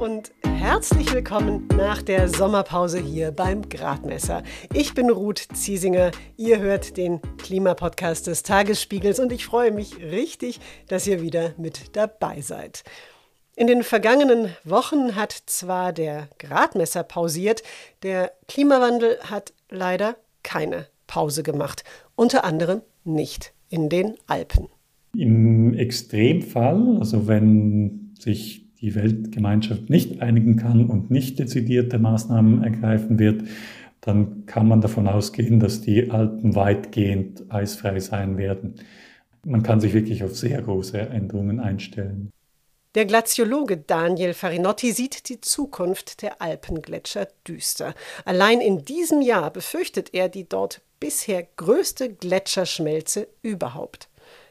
und herzlich willkommen nach der Sommerpause hier beim Gradmesser. Ich bin Ruth Ziesinger, ihr hört den Klimapodcast des Tagesspiegels und ich freue mich richtig, dass ihr wieder mit dabei seid. In den vergangenen Wochen hat zwar der Gradmesser pausiert, der Klimawandel hat leider keine Pause gemacht, unter anderem nicht in den Alpen. Im Extremfall, also wenn sich die Weltgemeinschaft nicht einigen kann und nicht dezidierte Maßnahmen ergreifen wird, dann kann man davon ausgehen, dass die Alpen weitgehend eisfrei sein werden. Man kann sich wirklich auf sehr große Änderungen einstellen. Der Glaziologe Daniel Farinotti sieht die Zukunft der Alpengletscher düster. Allein in diesem Jahr befürchtet er die dort bisher größte Gletscherschmelze überhaupt.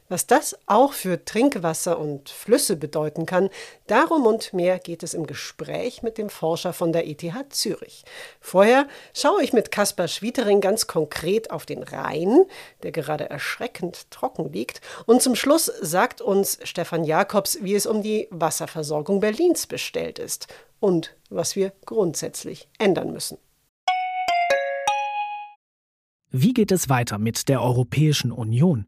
Was das auch für Trinkwasser und Flüsse bedeuten kann, darum und mehr geht es im Gespräch mit dem Forscher von der ETH Zürich. Vorher schaue ich mit Kaspar Schwietering ganz konkret auf den Rhein, der gerade erschreckend trocken liegt, und zum Schluss sagt uns Stefan Jakobs, wie es um die Wasserversorgung Berlins bestellt ist und was wir grundsätzlich ändern müssen. Wie geht es weiter mit der Europäischen Union?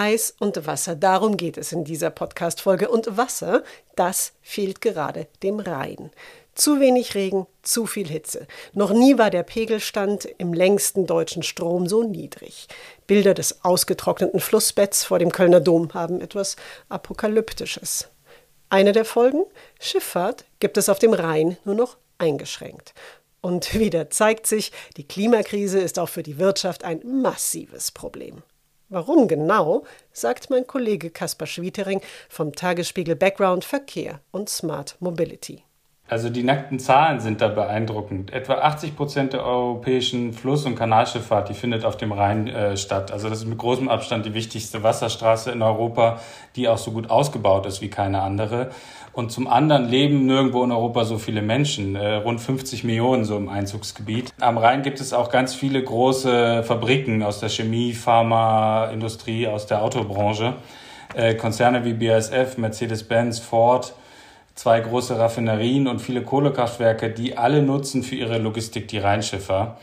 Eis und Wasser, darum geht es in dieser Podcast-Folge. Und Wasser, das fehlt gerade dem Rhein. Zu wenig Regen, zu viel Hitze. Noch nie war der Pegelstand im längsten deutschen Strom so niedrig. Bilder des ausgetrockneten Flussbetts vor dem Kölner Dom haben etwas Apokalyptisches. Eine der Folgen? Schifffahrt gibt es auf dem Rhein nur noch eingeschränkt. Und wieder zeigt sich, die Klimakrise ist auch für die Wirtschaft ein massives Problem. Warum genau, sagt mein Kollege Kaspar Schwietering vom Tagesspiegel Background Verkehr und Smart Mobility. Also die nackten Zahlen sind da beeindruckend. Etwa 80 Prozent der europäischen Fluss- und Kanalschifffahrt, die findet auf dem Rhein äh, statt. Also das ist mit großem Abstand die wichtigste Wasserstraße in Europa, die auch so gut ausgebaut ist wie keine andere. Und zum anderen leben nirgendwo in Europa so viele Menschen, äh, rund 50 Millionen so im Einzugsgebiet. Am Rhein gibt es auch ganz viele große Fabriken aus der Chemie, Pharmaindustrie, aus der Autobranche. Äh, Konzerne wie BASF, Mercedes-Benz, Ford, zwei große Raffinerien und viele Kohlekraftwerke, die alle nutzen für ihre Logistik die Rheinschiffer.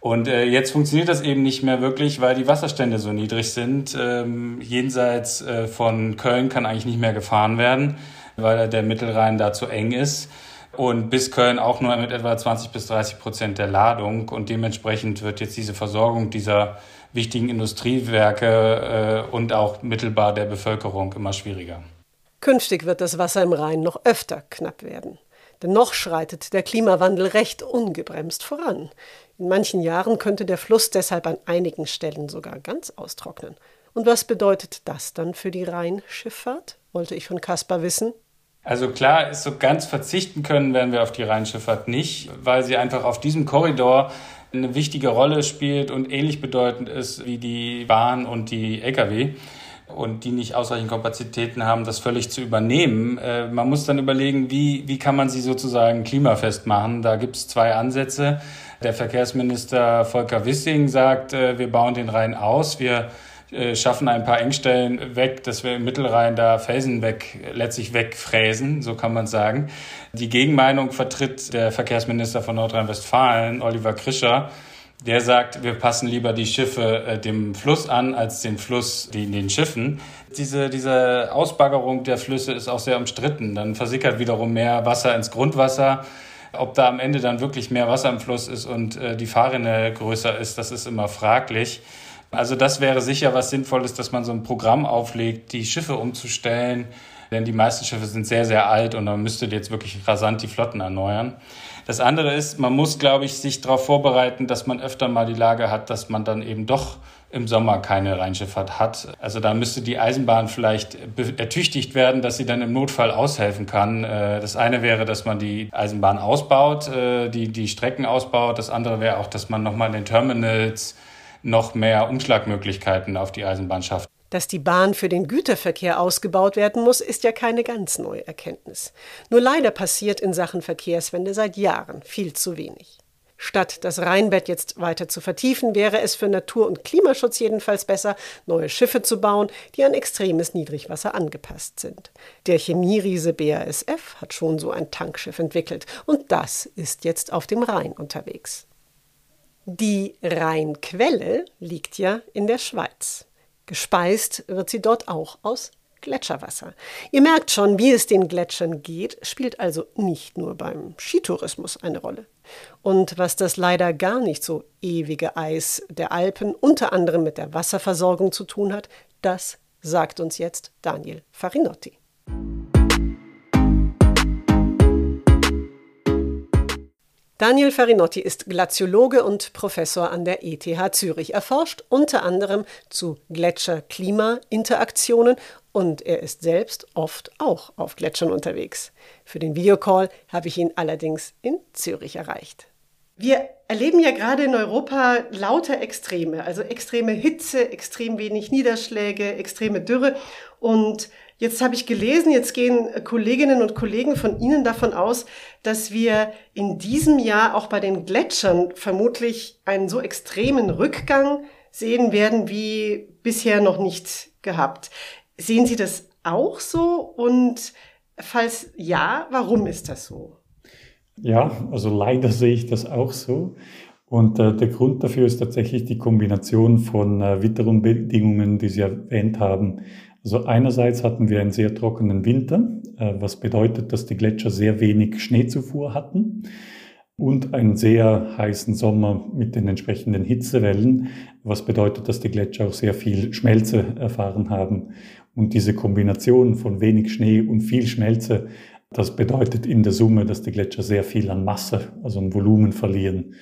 Und äh, jetzt funktioniert das eben nicht mehr wirklich, weil die Wasserstände so niedrig sind. Ähm, jenseits äh, von Köln kann eigentlich nicht mehr gefahren werden, weil der Mittelrhein da zu eng ist. Und bis Köln auch nur mit etwa 20 bis 30 Prozent der Ladung. Und dementsprechend wird jetzt diese Versorgung dieser wichtigen Industriewerke äh, und auch mittelbar der Bevölkerung immer schwieriger. Künftig wird das Wasser im Rhein noch öfter knapp werden. Denn noch schreitet der Klimawandel recht ungebremst voran. In manchen Jahren könnte der Fluss deshalb an einigen Stellen sogar ganz austrocknen. Und was bedeutet das dann für die Rheinschifffahrt? Wollte ich von Kaspar wissen. Also klar ist so ganz verzichten können werden wir auf die Rheinschifffahrt nicht, weil sie einfach auf diesem Korridor eine wichtige Rolle spielt und ähnlich bedeutend ist wie die Bahn und die Lkw und die nicht ausreichend Kapazitäten haben, das völlig zu übernehmen. Äh, man muss dann überlegen, wie, wie kann man sie sozusagen klimafest machen. Da gibt es zwei Ansätze. Der Verkehrsminister Volker Wissing sagt, äh, wir bauen den Rhein aus, wir äh, schaffen ein paar Engstellen weg, dass wir im Mittelrhein da Felsen weg, letztlich wegfräsen, so kann man sagen. Die Gegenmeinung vertritt der Verkehrsminister von Nordrhein-Westfalen, Oliver Krischer, der sagt, wir passen lieber die Schiffe äh, dem Fluss an als den Fluss den, den Schiffen. Diese, diese Ausbaggerung der Flüsse ist auch sehr umstritten. Dann versickert wiederum mehr Wasser ins Grundwasser. Ob da am Ende dann wirklich mehr Wasser im Fluss ist und äh, die Fahrrinne größer ist, das ist immer fraglich. Also das wäre sicher was Sinnvolles, dass man so ein Programm auflegt, die Schiffe umzustellen. Denn die meisten Schiffe sind sehr, sehr alt und man müsste jetzt wirklich rasant die Flotten erneuern. Das andere ist, man muss, glaube ich, sich darauf vorbereiten, dass man öfter mal die Lage hat, dass man dann eben doch im Sommer keine Rheinschifffahrt hat. Also da müsste die Eisenbahn vielleicht ertüchtigt werden, dass sie dann im Notfall aushelfen kann. Äh, das eine wäre, dass man die Eisenbahn ausbaut, äh, die, die Strecken ausbaut. Das andere wäre auch, dass man nochmal in den Terminals noch mehr Umschlagmöglichkeiten auf die Eisenbahn schafft. Dass die Bahn für den Güterverkehr ausgebaut werden muss, ist ja keine ganz neue Erkenntnis. Nur leider passiert in Sachen Verkehrswende seit Jahren viel zu wenig. Statt das Rheinbett jetzt weiter zu vertiefen, wäre es für Natur- und Klimaschutz jedenfalls besser, neue Schiffe zu bauen, die an extremes Niedrigwasser angepasst sind. Der Chemieriese BASF hat schon so ein Tankschiff entwickelt und das ist jetzt auf dem Rhein unterwegs. Die Rheinquelle liegt ja in der Schweiz. Gespeist wird sie dort auch aus Gletscherwasser. Ihr merkt schon, wie es den Gletschern geht, spielt also nicht nur beim Skitourismus eine Rolle. Und was das leider gar nicht so ewige Eis der Alpen unter anderem mit der Wasserversorgung zu tun hat, das sagt uns jetzt Daniel Farinotti. Daniel Farinotti ist Glaziologe und Professor an der ETH Zürich. Er forscht unter anderem zu Gletscher-Klima-Interaktionen und er ist selbst oft auch auf Gletschern unterwegs. Für den Videocall habe ich ihn allerdings in Zürich erreicht. Wir erleben ja gerade in Europa lauter Extreme, also extreme Hitze, extrem wenig Niederschläge, extreme Dürre. Und Jetzt habe ich gelesen, jetzt gehen Kolleginnen und Kollegen von Ihnen davon aus, dass wir in diesem Jahr auch bei den Gletschern vermutlich einen so extremen Rückgang sehen werden wie bisher noch nicht gehabt. Sehen Sie das auch so? Und falls ja, warum ist das so? Ja, also leider sehe ich das auch so. Und äh, der Grund dafür ist tatsächlich die Kombination von äh, Witterungsbedingungen, die Sie erwähnt haben. Also einerseits hatten wir einen sehr trockenen Winter, äh, was bedeutet, dass die Gletscher sehr wenig Schneezufuhr hatten und einen sehr heißen Sommer mit den entsprechenden Hitzewellen, was bedeutet, dass die Gletscher auch sehr viel Schmelze erfahren haben. Und diese Kombination von wenig Schnee und viel Schmelze, das bedeutet in der Summe, dass die Gletscher sehr viel an Masse, also an Volumen verlieren.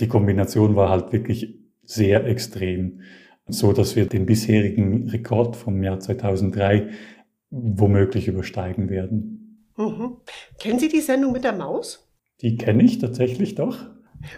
Die Kombination war halt wirklich sehr extrem so dass wir den bisherigen Rekord vom Jahr 2003 womöglich übersteigen werden. Mhm. Kennen Sie die Sendung mit der Maus? Die kenne ich tatsächlich doch.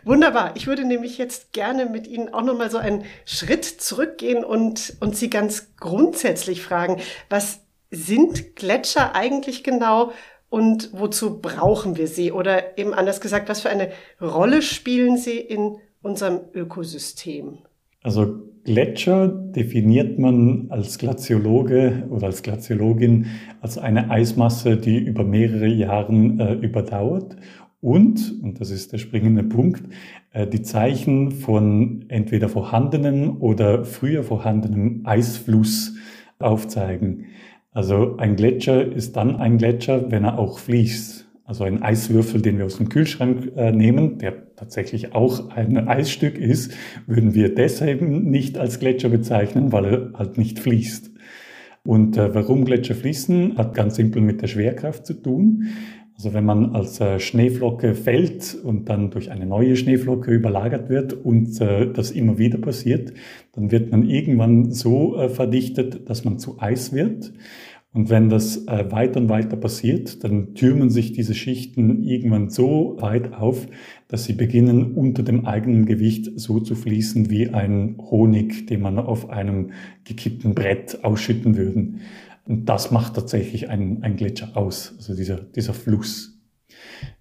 Wunderbar. Ich würde nämlich jetzt gerne mit Ihnen auch nochmal so einen Schritt zurückgehen und, und Sie ganz grundsätzlich fragen, was sind Gletscher eigentlich genau und wozu brauchen wir sie? Oder eben anders gesagt, was für eine Rolle spielen sie in unserem Ökosystem? Also Gletscher definiert man als Glaziologe oder als Glaziologin als eine Eismasse, die über mehrere Jahre äh, überdauert und, und das ist der springende Punkt, äh, die Zeichen von entweder vorhandenen oder früher vorhandenem Eisfluss aufzeigen. Also ein Gletscher ist dann ein Gletscher, wenn er auch fließt. Also ein Eiswürfel, den wir aus dem Kühlschrank äh, nehmen, der tatsächlich auch ein Eisstück ist, würden wir deshalb nicht als Gletscher bezeichnen, weil er halt nicht fließt. Und äh, warum Gletscher fließen, hat ganz simpel mit der Schwerkraft zu tun. Also wenn man als äh, Schneeflocke fällt und dann durch eine neue Schneeflocke überlagert wird und äh, das immer wieder passiert, dann wird man irgendwann so äh, verdichtet, dass man zu Eis wird. Und wenn das äh, weiter und weiter passiert, dann türmen sich diese Schichten irgendwann so weit auf, dass sie beginnen, unter dem eigenen Gewicht so zu fließen wie ein Honig, den man auf einem gekippten Brett ausschütten würde. Und das macht tatsächlich ein, ein Gletscher aus, also dieser, dieser Fluss.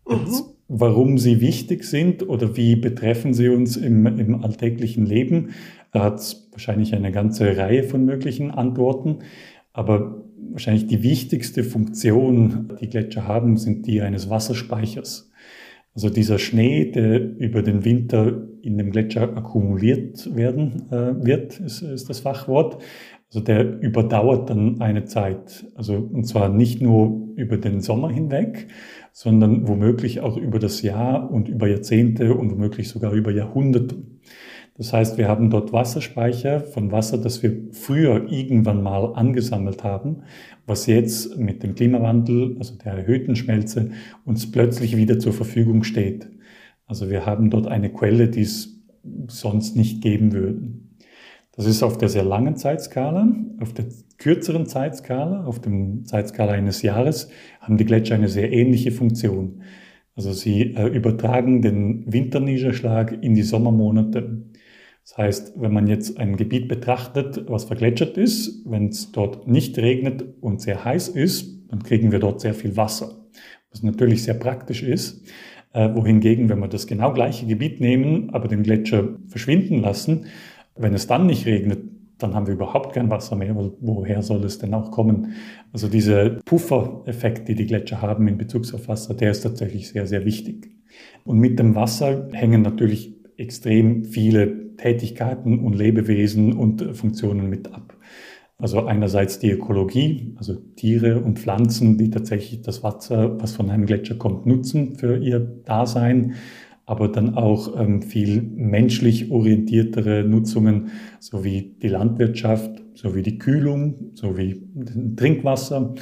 Jetzt, mhm. warum sie wichtig sind oder wie betreffen sie uns im, im alltäglichen Leben, da hat es wahrscheinlich eine ganze Reihe von möglichen Antworten. Aber wahrscheinlich die wichtigste Funktion, die Gletscher haben, sind die eines Wasserspeichers. Also dieser Schnee, der über den Winter in dem Gletscher akkumuliert werden äh, wird, ist, ist das Fachwort. Also der überdauert dann eine Zeit. Also und zwar nicht nur über den Sommer hinweg, sondern womöglich auch über das Jahr und über Jahrzehnte und womöglich sogar über Jahrhunderte. Das heißt, wir haben dort Wasserspeicher von Wasser, das wir früher irgendwann mal angesammelt haben, was jetzt mit dem Klimawandel, also der erhöhten Schmelze, uns plötzlich wieder zur Verfügung steht. Also wir haben dort eine Quelle, die es sonst nicht geben würde. Das ist auf der sehr langen Zeitskala. Auf der kürzeren Zeitskala, auf dem Zeitskala eines Jahres, haben die Gletscher eine sehr ähnliche Funktion. Also sie äh, übertragen den Winterniederschlag in die Sommermonate. Das heißt, wenn man jetzt ein Gebiet betrachtet, was vergletschert ist, wenn es dort nicht regnet und sehr heiß ist, dann kriegen wir dort sehr viel Wasser, was natürlich sehr praktisch ist. Äh, wohingegen, wenn wir das genau gleiche Gebiet nehmen, aber den Gletscher verschwinden lassen, wenn es dann nicht regnet, dann haben wir überhaupt kein Wasser mehr. Woher soll es denn auch kommen? Also dieser Puffereffekt, die die Gletscher haben in Bezug auf Wasser, der ist tatsächlich sehr, sehr wichtig. Und mit dem Wasser hängen natürlich extrem viele Tätigkeiten und Lebewesen und Funktionen mit ab. Also einerseits die Ökologie, also Tiere und Pflanzen, die tatsächlich das Wasser, was von einem Gletscher kommt, nutzen für ihr Dasein aber dann auch ähm, viel menschlich orientiertere Nutzungen, sowie die Landwirtschaft, sowie die Kühlung, sowie Trinkwasser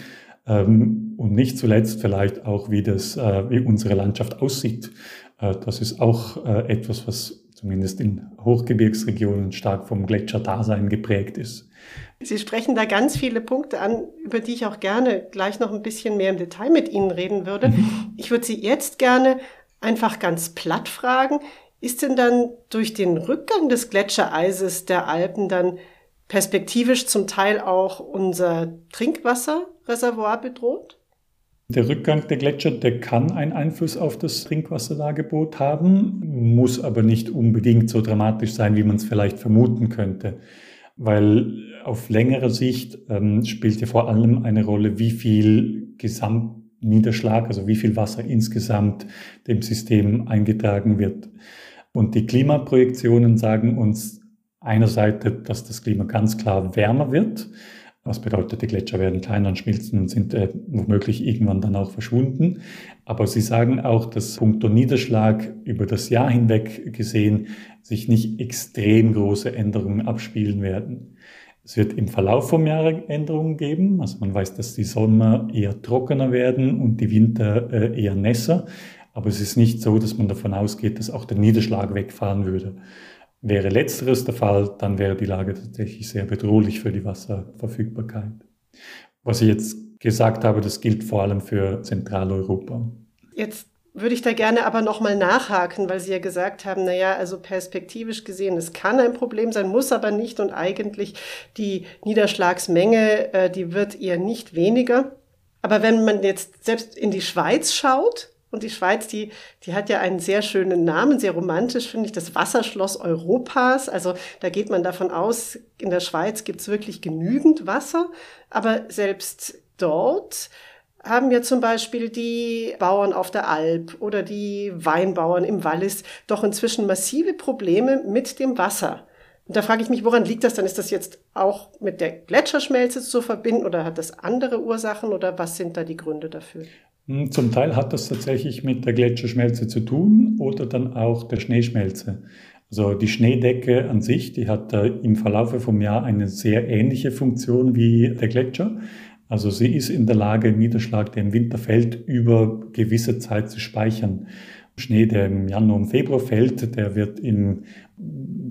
ähm, und nicht zuletzt vielleicht auch, wie, das, äh, wie unsere Landschaft aussieht. Äh, das ist auch äh, etwas, was zumindest in Hochgebirgsregionen stark vom Gletscherdasein geprägt ist. Sie sprechen da ganz viele Punkte an, über die ich auch gerne gleich noch ein bisschen mehr im Detail mit Ihnen reden würde. Mhm. Ich würde Sie jetzt gerne einfach ganz platt fragen, ist denn dann durch den Rückgang des Gletschereises der Alpen dann perspektivisch zum Teil auch unser Trinkwasserreservoir bedroht? Der Rückgang der Gletscher, der kann einen Einfluss auf das Trinkwasserlagebot haben, muss aber nicht unbedingt so dramatisch sein, wie man es vielleicht vermuten könnte. Weil auf längere Sicht ähm, spielt ja vor allem eine Rolle, wie viel Gesamt Niederschlag, also wie viel Wasser insgesamt dem System eingetragen wird. Und die Klimaprojektionen sagen uns einerseits, dass das Klima ganz klar wärmer wird. Was bedeutet, die Gletscher werden kleiner und schmilzen und sind äh, womöglich irgendwann dann auch verschwunden. Aber sie sagen auch, dass punkto Niederschlag über das Jahr hinweg gesehen sich nicht extrem große Änderungen abspielen werden. Es wird im Verlauf vom Jahr Änderungen geben. Also man weiß, dass die Sommer eher trockener werden und die Winter äh, eher nässer. Aber es ist nicht so, dass man davon ausgeht, dass auch der Niederschlag wegfahren würde. Wäre letzteres der Fall, dann wäre die Lage tatsächlich sehr bedrohlich für die Wasserverfügbarkeit. Was ich jetzt gesagt habe, das gilt vor allem für Zentraleuropa. Jetzt würde ich da gerne aber nochmal nachhaken, weil Sie ja gesagt haben, na ja, also perspektivisch gesehen, es kann ein Problem sein, muss aber nicht und eigentlich die Niederschlagsmenge, äh, die wird eher nicht weniger. Aber wenn man jetzt selbst in die Schweiz schaut, und die Schweiz, die, die hat ja einen sehr schönen Namen, sehr romantisch, finde ich, das Wasserschloss Europas. Also da geht man davon aus, in der Schweiz gibt es wirklich genügend Wasser. Aber selbst dort haben ja zum Beispiel die Bauern auf der Alp oder die Weinbauern im Wallis doch inzwischen massive Probleme mit dem Wasser. Und da frage ich mich, woran liegt das dann? Ist das jetzt auch mit der Gletscherschmelze zu verbinden oder hat das andere Ursachen oder was sind da die Gründe dafür? Hm, zum Teil hat das tatsächlich mit der Gletscherschmelze zu tun oder dann auch der Schneeschmelze. Also die Schneedecke an sich, die hat im Verlaufe vom Jahr eine sehr ähnliche Funktion wie der Gletscher. Also sie ist in der Lage, Niederschlag, der im Winter fällt, über gewisse Zeit zu speichern. Schnee, der im Januar und Februar fällt, der wird im,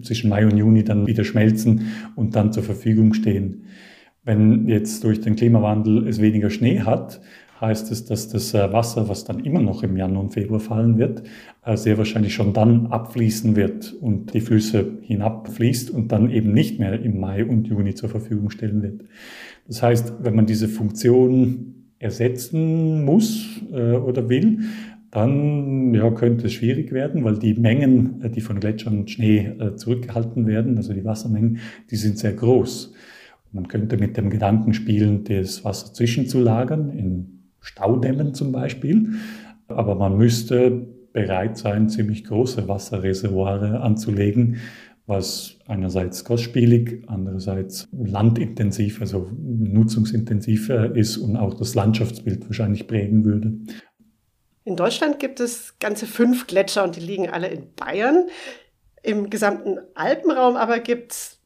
zwischen Mai und Juni dann wieder schmelzen und dann zur Verfügung stehen. Wenn jetzt durch den Klimawandel es weniger Schnee hat, heißt es, dass das äh, Wasser, was dann immer noch im Januar und Februar fallen wird, äh, sehr wahrscheinlich schon dann abfließen wird und die Flüsse hinabfließt und dann eben nicht mehr im Mai und Juni zur Verfügung stellen wird. Das heißt, wenn man diese Funktion ersetzen muss äh, oder will, dann ja, könnte es schwierig werden, weil die Mengen, die von Gletschern und Schnee zurückgehalten werden, also die Wassermengen, die sind sehr groß. Man könnte mit dem Gedanken spielen, das Wasser zwischenzulagern, in Staudämmen zum Beispiel. Aber man müsste bereit sein, ziemlich große Wasserreservoire anzulegen, was einerseits kostspielig, andererseits landintensiv, also nutzungsintensiv ist und auch das Landschaftsbild wahrscheinlich prägen würde. In Deutschland gibt es ganze fünf Gletscher und die liegen alle in Bayern. Im gesamten Alpenraum aber gibt es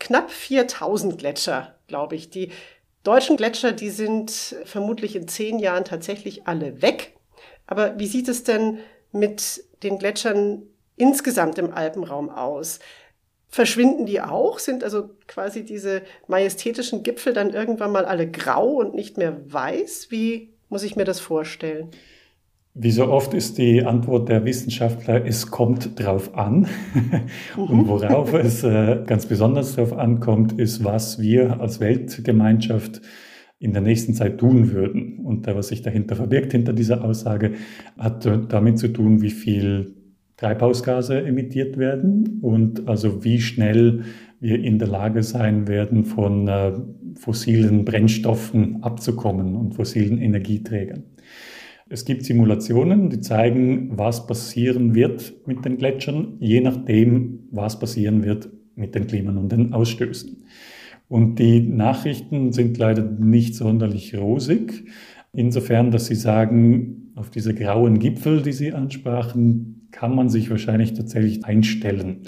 knapp 4000 Gletscher, glaube ich. Die deutschen Gletscher, die sind vermutlich in zehn Jahren tatsächlich alle weg. Aber wie sieht es denn mit den Gletschern insgesamt im Alpenraum aus? Verschwinden die auch? Sind also quasi diese majestätischen Gipfel dann irgendwann mal alle grau und nicht mehr weiß? Wie muss ich mir das vorstellen? Wie so oft ist die Antwort der Wissenschaftler, es kommt drauf an. Und mhm. worauf es äh, ganz besonders drauf ankommt, ist, was wir als Weltgemeinschaft in der nächsten Zeit tun würden. Und was sich dahinter verbirgt, hinter dieser Aussage, hat damit zu tun, wie viel Treibhausgase emittiert werden und also wie schnell wir in der Lage sein werden, von äh, fossilen Brennstoffen abzukommen und fossilen Energieträgern. Es gibt Simulationen, die zeigen, was passieren wird mit den Gletschern, je nachdem, was passieren wird mit den Klimen und den Ausstößen. Und die Nachrichten sind leider nicht sonderlich rosig, insofern, dass sie sagen, auf diese grauen Gipfel, die Sie ansprachen, kann man sich wahrscheinlich tatsächlich einstellen.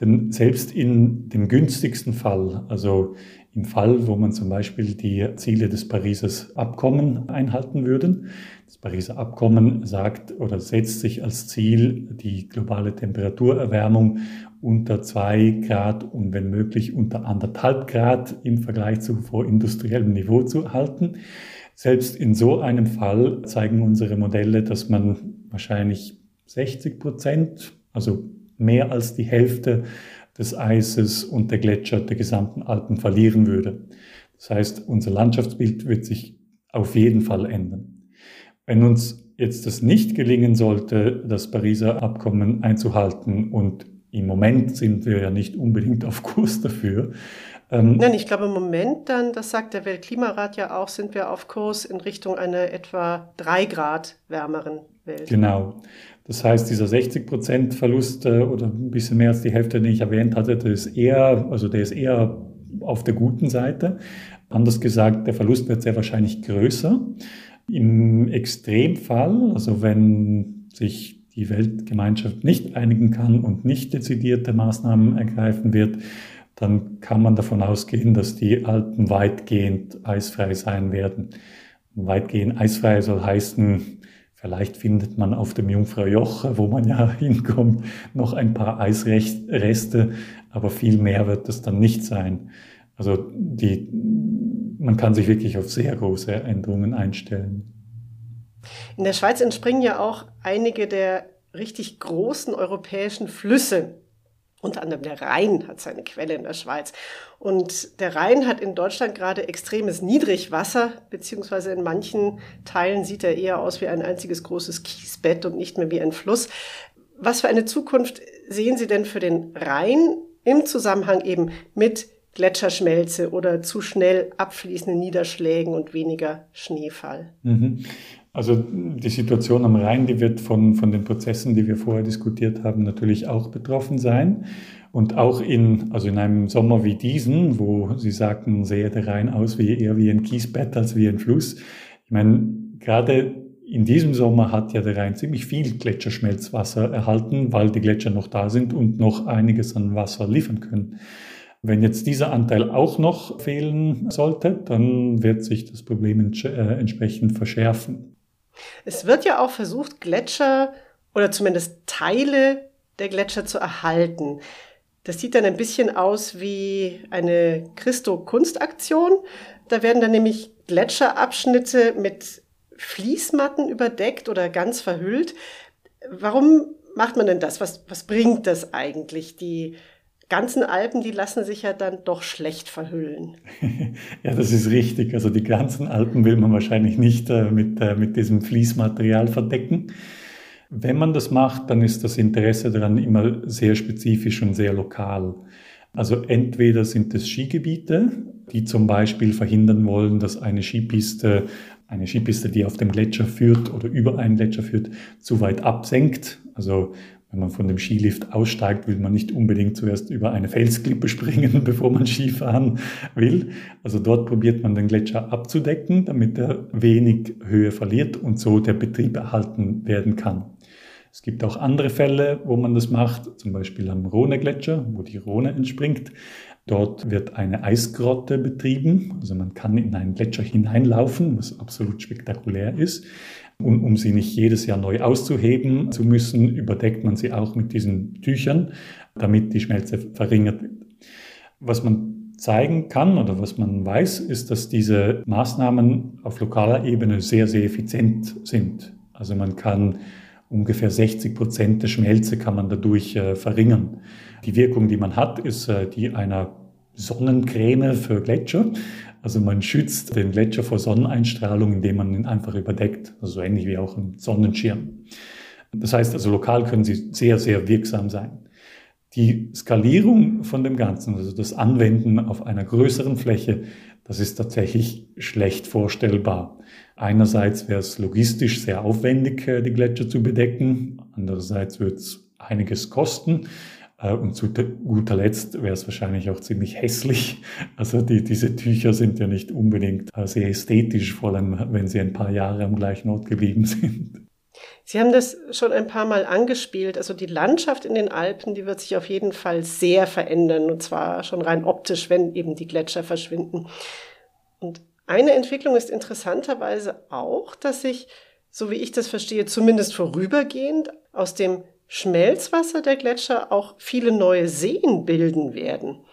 Denn selbst in dem günstigsten Fall, also im Fall, wo man zum Beispiel die Ziele des Pariser Abkommen einhalten würde, das Pariser Abkommen sagt oder setzt sich als Ziel die globale Temperaturerwärmung unter zwei Grad und wenn möglich unter anderthalb Grad im Vergleich zu vorindustriellem Niveau zu halten. Selbst in so einem Fall zeigen unsere Modelle, dass man wahrscheinlich 60 Prozent, also mehr als die Hälfte des Eises und der Gletscher der gesamten Alpen verlieren würde. Das heißt, unser Landschaftsbild wird sich auf jeden Fall ändern. Wenn uns jetzt das nicht gelingen sollte, das Pariser Abkommen einzuhalten und im Moment sind wir ja nicht unbedingt auf Kurs dafür. Ähm, Nein, ich glaube im Moment dann, das sagt der Weltklimarat ja auch, sind wir auf Kurs in Richtung einer etwa drei Grad wärmeren Welt. Genau. Das heißt, dieser 60 Prozent Verlust äh, oder ein bisschen mehr als die Hälfte, den ich erwähnt hatte, der ist eher, also der ist eher auf der guten Seite. Anders gesagt, der Verlust wird sehr wahrscheinlich größer. Im Extremfall, also wenn sich die Weltgemeinschaft nicht einigen kann und nicht dezidierte Maßnahmen ergreifen wird, dann kann man davon ausgehen, dass die Alpen weitgehend eisfrei sein werden. Weitgehend eisfrei soll heißen, vielleicht findet man auf dem Jungfraujoch, wo man ja hinkommt, noch ein paar Eisreste, aber viel mehr wird es dann nicht sein. Also die man kann sich wirklich auf sehr große Änderungen einstellen. In der Schweiz entspringen ja auch einige der richtig großen europäischen Flüsse. Unter anderem der Rhein hat seine Quelle in der Schweiz. Und der Rhein hat in Deutschland gerade extremes Niedrigwasser, beziehungsweise in manchen Teilen sieht er eher aus wie ein einziges großes Kiesbett und nicht mehr wie ein Fluss. Was für eine Zukunft sehen Sie denn für den Rhein im Zusammenhang eben mit Gletscherschmelze oder zu schnell abfließenden Niederschlägen und weniger Schneefall. Mhm. Also die Situation am Rhein, die wird von, von den Prozessen, die wir vorher diskutiert haben, natürlich auch betroffen sein. Und auch in, also in einem Sommer wie diesen, wo Sie sagten, sehe der Rhein aus wie eher wie ein Kiesbett als wie ein Fluss. Ich meine, gerade in diesem Sommer hat ja der Rhein ziemlich viel Gletscherschmelzwasser erhalten, weil die Gletscher noch da sind und noch einiges an Wasser liefern können. Wenn jetzt dieser Anteil auch noch fehlen sollte, dann wird sich das Problem äh, entsprechend verschärfen. Es wird ja auch versucht, Gletscher oder zumindest Teile der Gletscher zu erhalten. Das sieht dann ein bisschen aus wie eine Christo-Kunstaktion. Da werden dann nämlich Gletscherabschnitte mit Fließmatten überdeckt oder ganz verhüllt. Warum macht man denn das? Was, was bringt das eigentlich, die ganzen Alpen, die lassen sich ja dann doch schlecht verhüllen. ja, das ist richtig. Also die ganzen Alpen will man wahrscheinlich nicht äh, mit, äh, mit diesem Fließmaterial verdecken. Wenn man das macht, dann ist das Interesse daran immer sehr spezifisch und sehr lokal. Also entweder sind es Skigebiete, die zum Beispiel verhindern wollen, dass eine Skipiste, eine Skipiste, die auf dem Gletscher führt oder über einen Gletscher führt, zu weit absenkt. Also wenn man von dem Skilift aussteigt, will man nicht unbedingt zuerst über eine Felsklippe springen, bevor man Skifahren will. Also dort probiert man den Gletscher abzudecken, damit er wenig Höhe verliert und so der Betrieb erhalten werden kann. Es gibt auch andere Fälle, wo man das macht, zum Beispiel am Rhone-Gletscher, wo die Rhone entspringt. Dort wird eine Eisgrotte betrieben. Also man kann in einen Gletscher hineinlaufen, was absolut spektakulär ist. Und um sie nicht jedes Jahr neu auszuheben zu müssen, überdeckt man sie auch mit diesen Tüchern, damit die Schmelze verringert wird. Was man zeigen kann oder was man weiß, ist, dass diese Maßnahmen auf lokaler Ebene sehr, sehr effizient sind. Also man kann ungefähr 60 Prozent der Schmelze kann man dadurch äh, verringern. Die Wirkung, die man hat, ist äh, die einer Sonnencreme für Gletscher. Also man schützt den Gletscher vor Sonneneinstrahlung, indem man ihn einfach überdeckt. Also so ähnlich wie auch ein Sonnenschirm. Das heißt also, lokal können sie sehr, sehr wirksam sein. Die Skalierung von dem Ganzen, also das Anwenden auf einer größeren Fläche, das ist tatsächlich schlecht vorstellbar. Einerseits wäre es logistisch sehr aufwendig, äh, die Gletscher zu bedecken. Andererseits wird es einiges kosten. Äh, und zu guter Letzt wäre es wahrscheinlich auch ziemlich hässlich. Also die, diese Tücher sind ja nicht unbedingt äh, sehr ästhetisch, vor allem wenn sie ein paar Jahre am gleichen Ort geblieben sind. Sie haben das schon ein paar Mal angespielt. Also die Landschaft in den Alpen, die wird sich auf jeden Fall sehr verändern. Und zwar schon rein optisch, wenn eben die Gletscher verschwinden. Und eine Entwicklung ist interessanterweise auch, dass sich, so wie ich das verstehe, zumindest vorübergehend aus dem Schmelzwasser der Gletscher auch viele neue Seen bilden werden.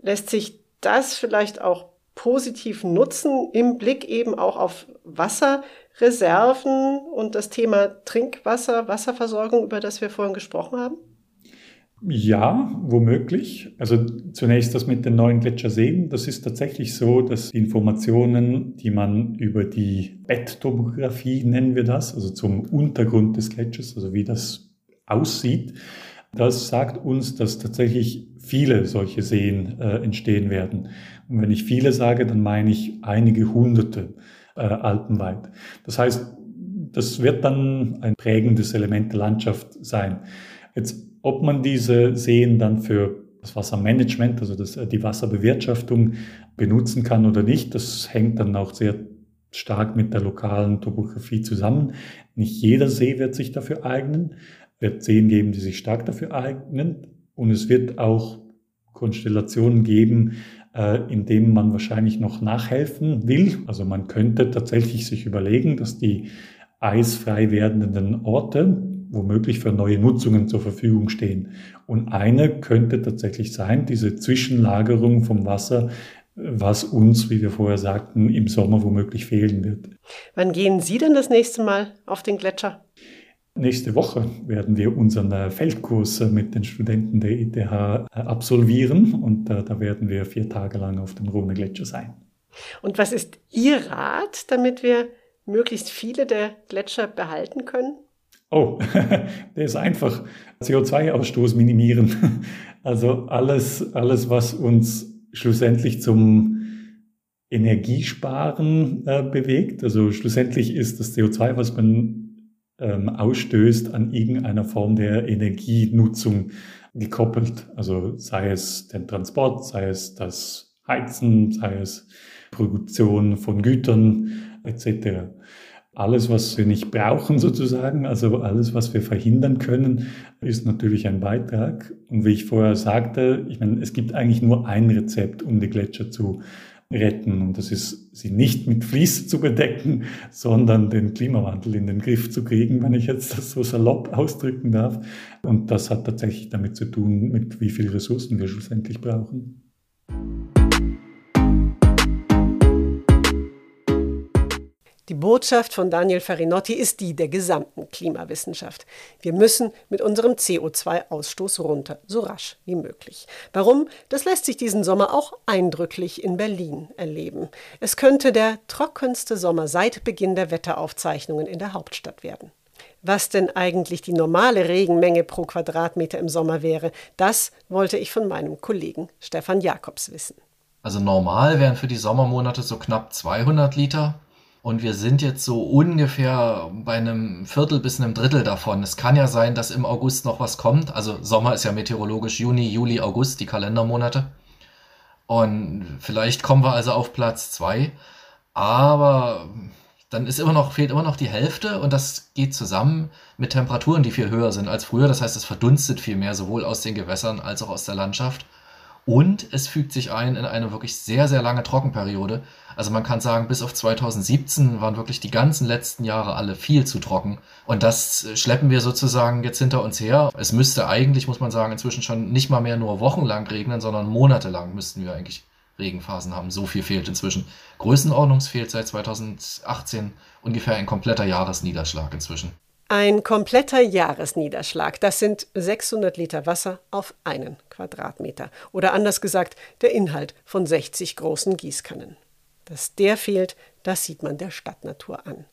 Lässt sich das vielleicht auch positiv nutzen im Blick eben auch auf Wasserreserven und das Thema Trinkwasser, Wasserversorgung, über das wir vorhin gesprochen haben? Ja, womöglich. Also zunächst das mit den neuen Gletscherseen. Das ist tatsächlich so, dass die Informationen, die man über die Betttopographie nennen wir das, also zum Untergrund des Gletschers, also wie das aussieht. Das sagt uns, dass tatsächlich viele solche Seen äh, entstehen werden. Und wenn ich viele sage, dann meine ich einige hunderte äh, alpenweit. Das heißt, das wird dann ein prägendes Element der Landschaft sein. Jetzt, ob man diese Seen dann für das Wassermanagement, also das, äh, die Wasserbewirtschaftung benutzen kann oder nicht, das hängt dann auch sehr stark mit der lokalen Topografie zusammen. Nicht jeder See wird sich dafür eignen wird Seen geben, die sich stark dafür eignen. Und es wird auch Konstellationen geben, äh, in denen man wahrscheinlich noch nachhelfen will. Also man könnte tatsächlich sich überlegen, dass die eisfrei werdenden Orte womöglich für neue Nutzungen zur Verfügung stehen. Und eine könnte tatsächlich sein, diese Zwischenlagerung vom Wasser, was uns, wie wir vorher sagten, im Sommer womöglich fehlen wird. Wann gehen Sie denn das nächste Mal auf den Gletscher? Nächste Woche werden wir unseren äh, Feldkurs äh, mit den Studenten der ETH äh, absolvieren und da werden wir vier Tage lang auf dem Rhone Gletscher sein. Und was ist Ihr Rat, damit wir möglichst viele der Gletscher behalten können? Oh, der ist einfach. CO2-Ausstoß minimieren. Also alles, alles, was uns schlussendlich zum Energiesparen äh, bewegt. Also schlussendlich ist das CO2, was man ähm, ausstößt, an irgendeiner Form der Energienutzung gekoppelt. Also sei es den Transport, sei es das Heizen, sei es Produktion von Gütern etc. Alles, was wir nicht brauchen sozusagen, also alles, was wir verhindern können, ist natürlich ein Beitrag. Und wie ich vorher sagte, ich meine, es gibt eigentlich nur ein Rezept, um die Gletscher zu retten. Und das ist, sie nicht mit Fließ zu bedecken, sondern den Klimawandel in den Griff zu kriegen, wenn ich jetzt das so salopp ausdrücken darf. Und das hat tatsächlich damit zu tun, mit wie viel Ressourcen wir schlussendlich brauchen. Die Botschaft von Daniel Farinotti ist die der gesamten Klimawissenschaft. Wir müssen mit unserem CO2-Ausstoß runter, so rasch wie möglich. Warum? Das lässt sich diesen Sommer auch eindrücklich in Berlin erleben. Es könnte der trockenste Sommer seit Beginn der Wetteraufzeichnungen in der Hauptstadt werden. Was denn eigentlich die normale Regenmenge pro Quadratmeter im Sommer wäre, das wollte ich von meinem Kollegen Stefan Jakobs wissen. Also normal wären für die Sommermonate so knapp 200 Liter. Und wir sind jetzt so ungefähr bei einem Viertel bis einem Drittel davon. Es kann ja sein, dass im August noch was kommt. Also Sommer ist ja meteorologisch Juni, Juli, August, die Kalendermonate. Und vielleicht kommen wir also auf Platz zwei. Aber dann ist immer noch, fehlt immer noch die Hälfte und das geht zusammen mit Temperaturen, die viel höher sind als früher. Das heißt, es verdunstet viel mehr, sowohl aus den Gewässern als auch aus der Landschaft. Und es fügt sich ein in eine wirklich sehr, sehr lange Trockenperiode. Also man kann sagen, bis auf 2017 waren wirklich die ganzen letzten Jahre alle viel zu trocken. Und das schleppen wir sozusagen jetzt hinter uns her. Es müsste eigentlich, muss man sagen, inzwischen schon nicht mal mehr nur wochenlang regnen, sondern monatelang müssten wir eigentlich Regenphasen haben. So viel fehlt inzwischen. Größenordnungs fehlt seit 2018 ungefähr ein kompletter Jahresniederschlag inzwischen. Ein kompletter Jahresniederschlag, das sind 600 Liter Wasser auf einen Quadratmeter. Oder anders gesagt, der Inhalt von 60 großen Gießkannen. Dass der fehlt, das sieht man der Stadtnatur an.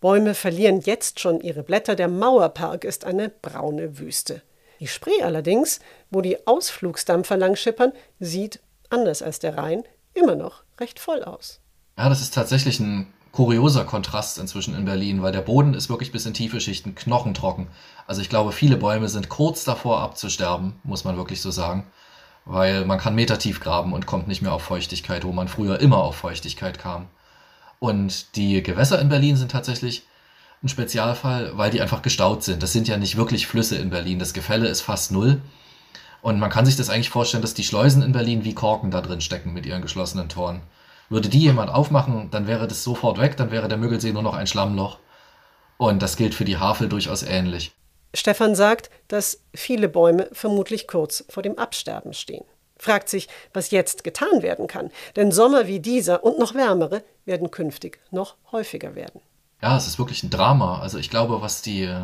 Bäume verlieren jetzt schon ihre Blätter, der Mauerpark ist eine braune Wüste. Die Spree allerdings, wo die Ausflugsdampfer langschippern, sieht, anders als der Rhein, immer noch recht voll aus. Ja, das ist tatsächlich ein kurioser Kontrast inzwischen in Berlin, weil der Boden ist wirklich bis in tiefe Schichten knochentrocken. Also ich glaube, viele Bäume sind kurz davor abzusterben, muss man wirklich so sagen, weil man kann Meter tief graben und kommt nicht mehr auf Feuchtigkeit, wo man früher immer auf Feuchtigkeit kam. Und die Gewässer in Berlin sind tatsächlich ein Spezialfall, weil die einfach gestaut sind. Das sind ja nicht wirklich Flüsse in Berlin. Das Gefälle ist fast null. Und man kann sich das eigentlich vorstellen, dass die Schleusen in Berlin wie Korken da drin stecken mit ihren geschlossenen Toren. Würde die jemand aufmachen, dann wäre das sofort weg, dann wäre der Müggelsee nur noch ein Schlammloch. Und das gilt für die Havel durchaus ähnlich. Stefan sagt, dass viele Bäume vermutlich kurz vor dem Absterben stehen. Fragt sich, was jetzt getan werden kann. Denn Sommer wie dieser und noch wärmere werden künftig noch häufiger werden. Ja, es ist wirklich ein Drama. Also ich glaube, was die äh,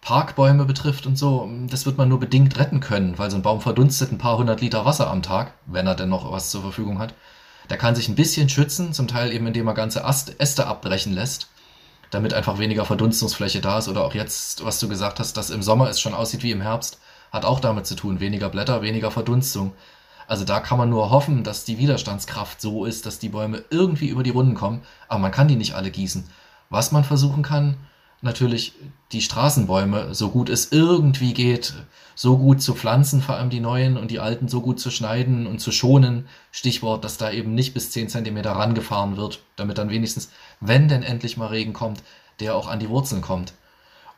Parkbäume betrifft und so, das wird man nur bedingt retten können, weil so ein Baum verdunstet ein paar hundert Liter Wasser am Tag, wenn er denn noch was zur Verfügung hat. Der kann sich ein bisschen schützen, zum Teil eben indem er ganze Äste abbrechen lässt, damit einfach weniger Verdunstungsfläche da ist. Oder auch jetzt, was du gesagt hast, dass im Sommer es schon aussieht wie im Herbst, hat auch damit zu tun. Weniger Blätter, weniger Verdunstung. Also da kann man nur hoffen, dass die Widerstandskraft so ist, dass die Bäume irgendwie über die Runden kommen. Aber man kann die nicht alle gießen. Was man versuchen kann, natürlich die Straßenbäume, so gut es irgendwie geht, so gut zu pflanzen, vor allem die neuen und die alten so gut zu schneiden und zu schonen. Stichwort, dass da eben nicht bis 10 cm rangefahren wird, damit dann wenigstens, wenn denn endlich mal Regen kommt, der auch an die Wurzeln kommt.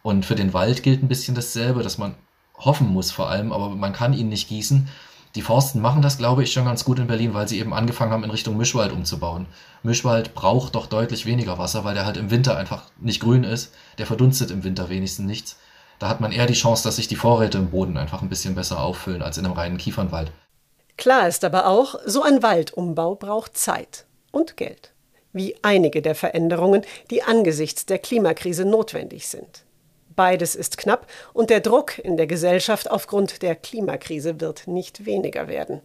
Und für den Wald gilt ein bisschen dasselbe, dass man hoffen muss vor allem, aber man kann ihn nicht gießen. Die Forsten machen das, glaube ich, schon ganz gut in Berlin, weil sie eben angefangen haben, in Richtung Mischwald umzubauen. Mischwald braucht doch deutlich weniger Wasser, weil der halt im Winter einfach nicht grün ist. Der verdunstet im Winter wenigstens nichts. Da hat man eher die Chance, dass sich die Vorräte im Boden einfach ein bisschen besser auffüllen als in einem reinen Kiefernwald. Klar ist aber auch, so ein Waldumbau braucht Zeit und Geld. Wie einige der Veränderungen, die angesichts der Klimakrise notwendig sind. Beides ist knapp und der Druck in der Gesellschaft aufgrund der Klimakrise wird nicht weniger werden.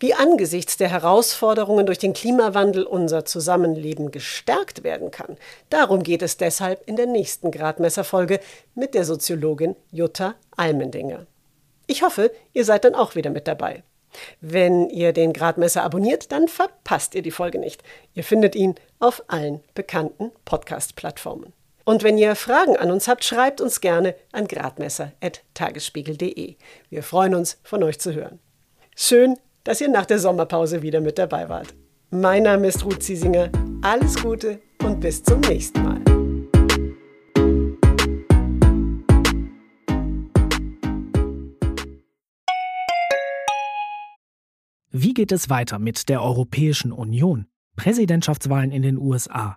Wie angesichts der Herausforderungen durch den Klimawandel unser Zusammenleben gestärkt werden kann, darum geht es deshalb in der nächsten Gradmesserfolge mit der Soziologin Jutta Almendinger. Ich hoffe, ihr seid dann auch wieder mit dabei. Wenn ihr den Gradmesser abonniert, dann verpasst ihr die Folge nicht. Ihr findet ihn auf allen bekannten Podcast-Plattformen. Und wenn ihr Fragen an uns habt, schreibt uns gerne an gradmesser.tagesspiegel.de. Wir freuen uns, von euch zu hören. Schön, dass ihr nach der Sommerpause wieder mit dabei wart. Mein Name ist Ruth Ziesinger. Alles Gute und bis zum nächsten Mal. Wie geht es weiter mit der Europäischen Union? Präsidentschaftswahlen in den USA.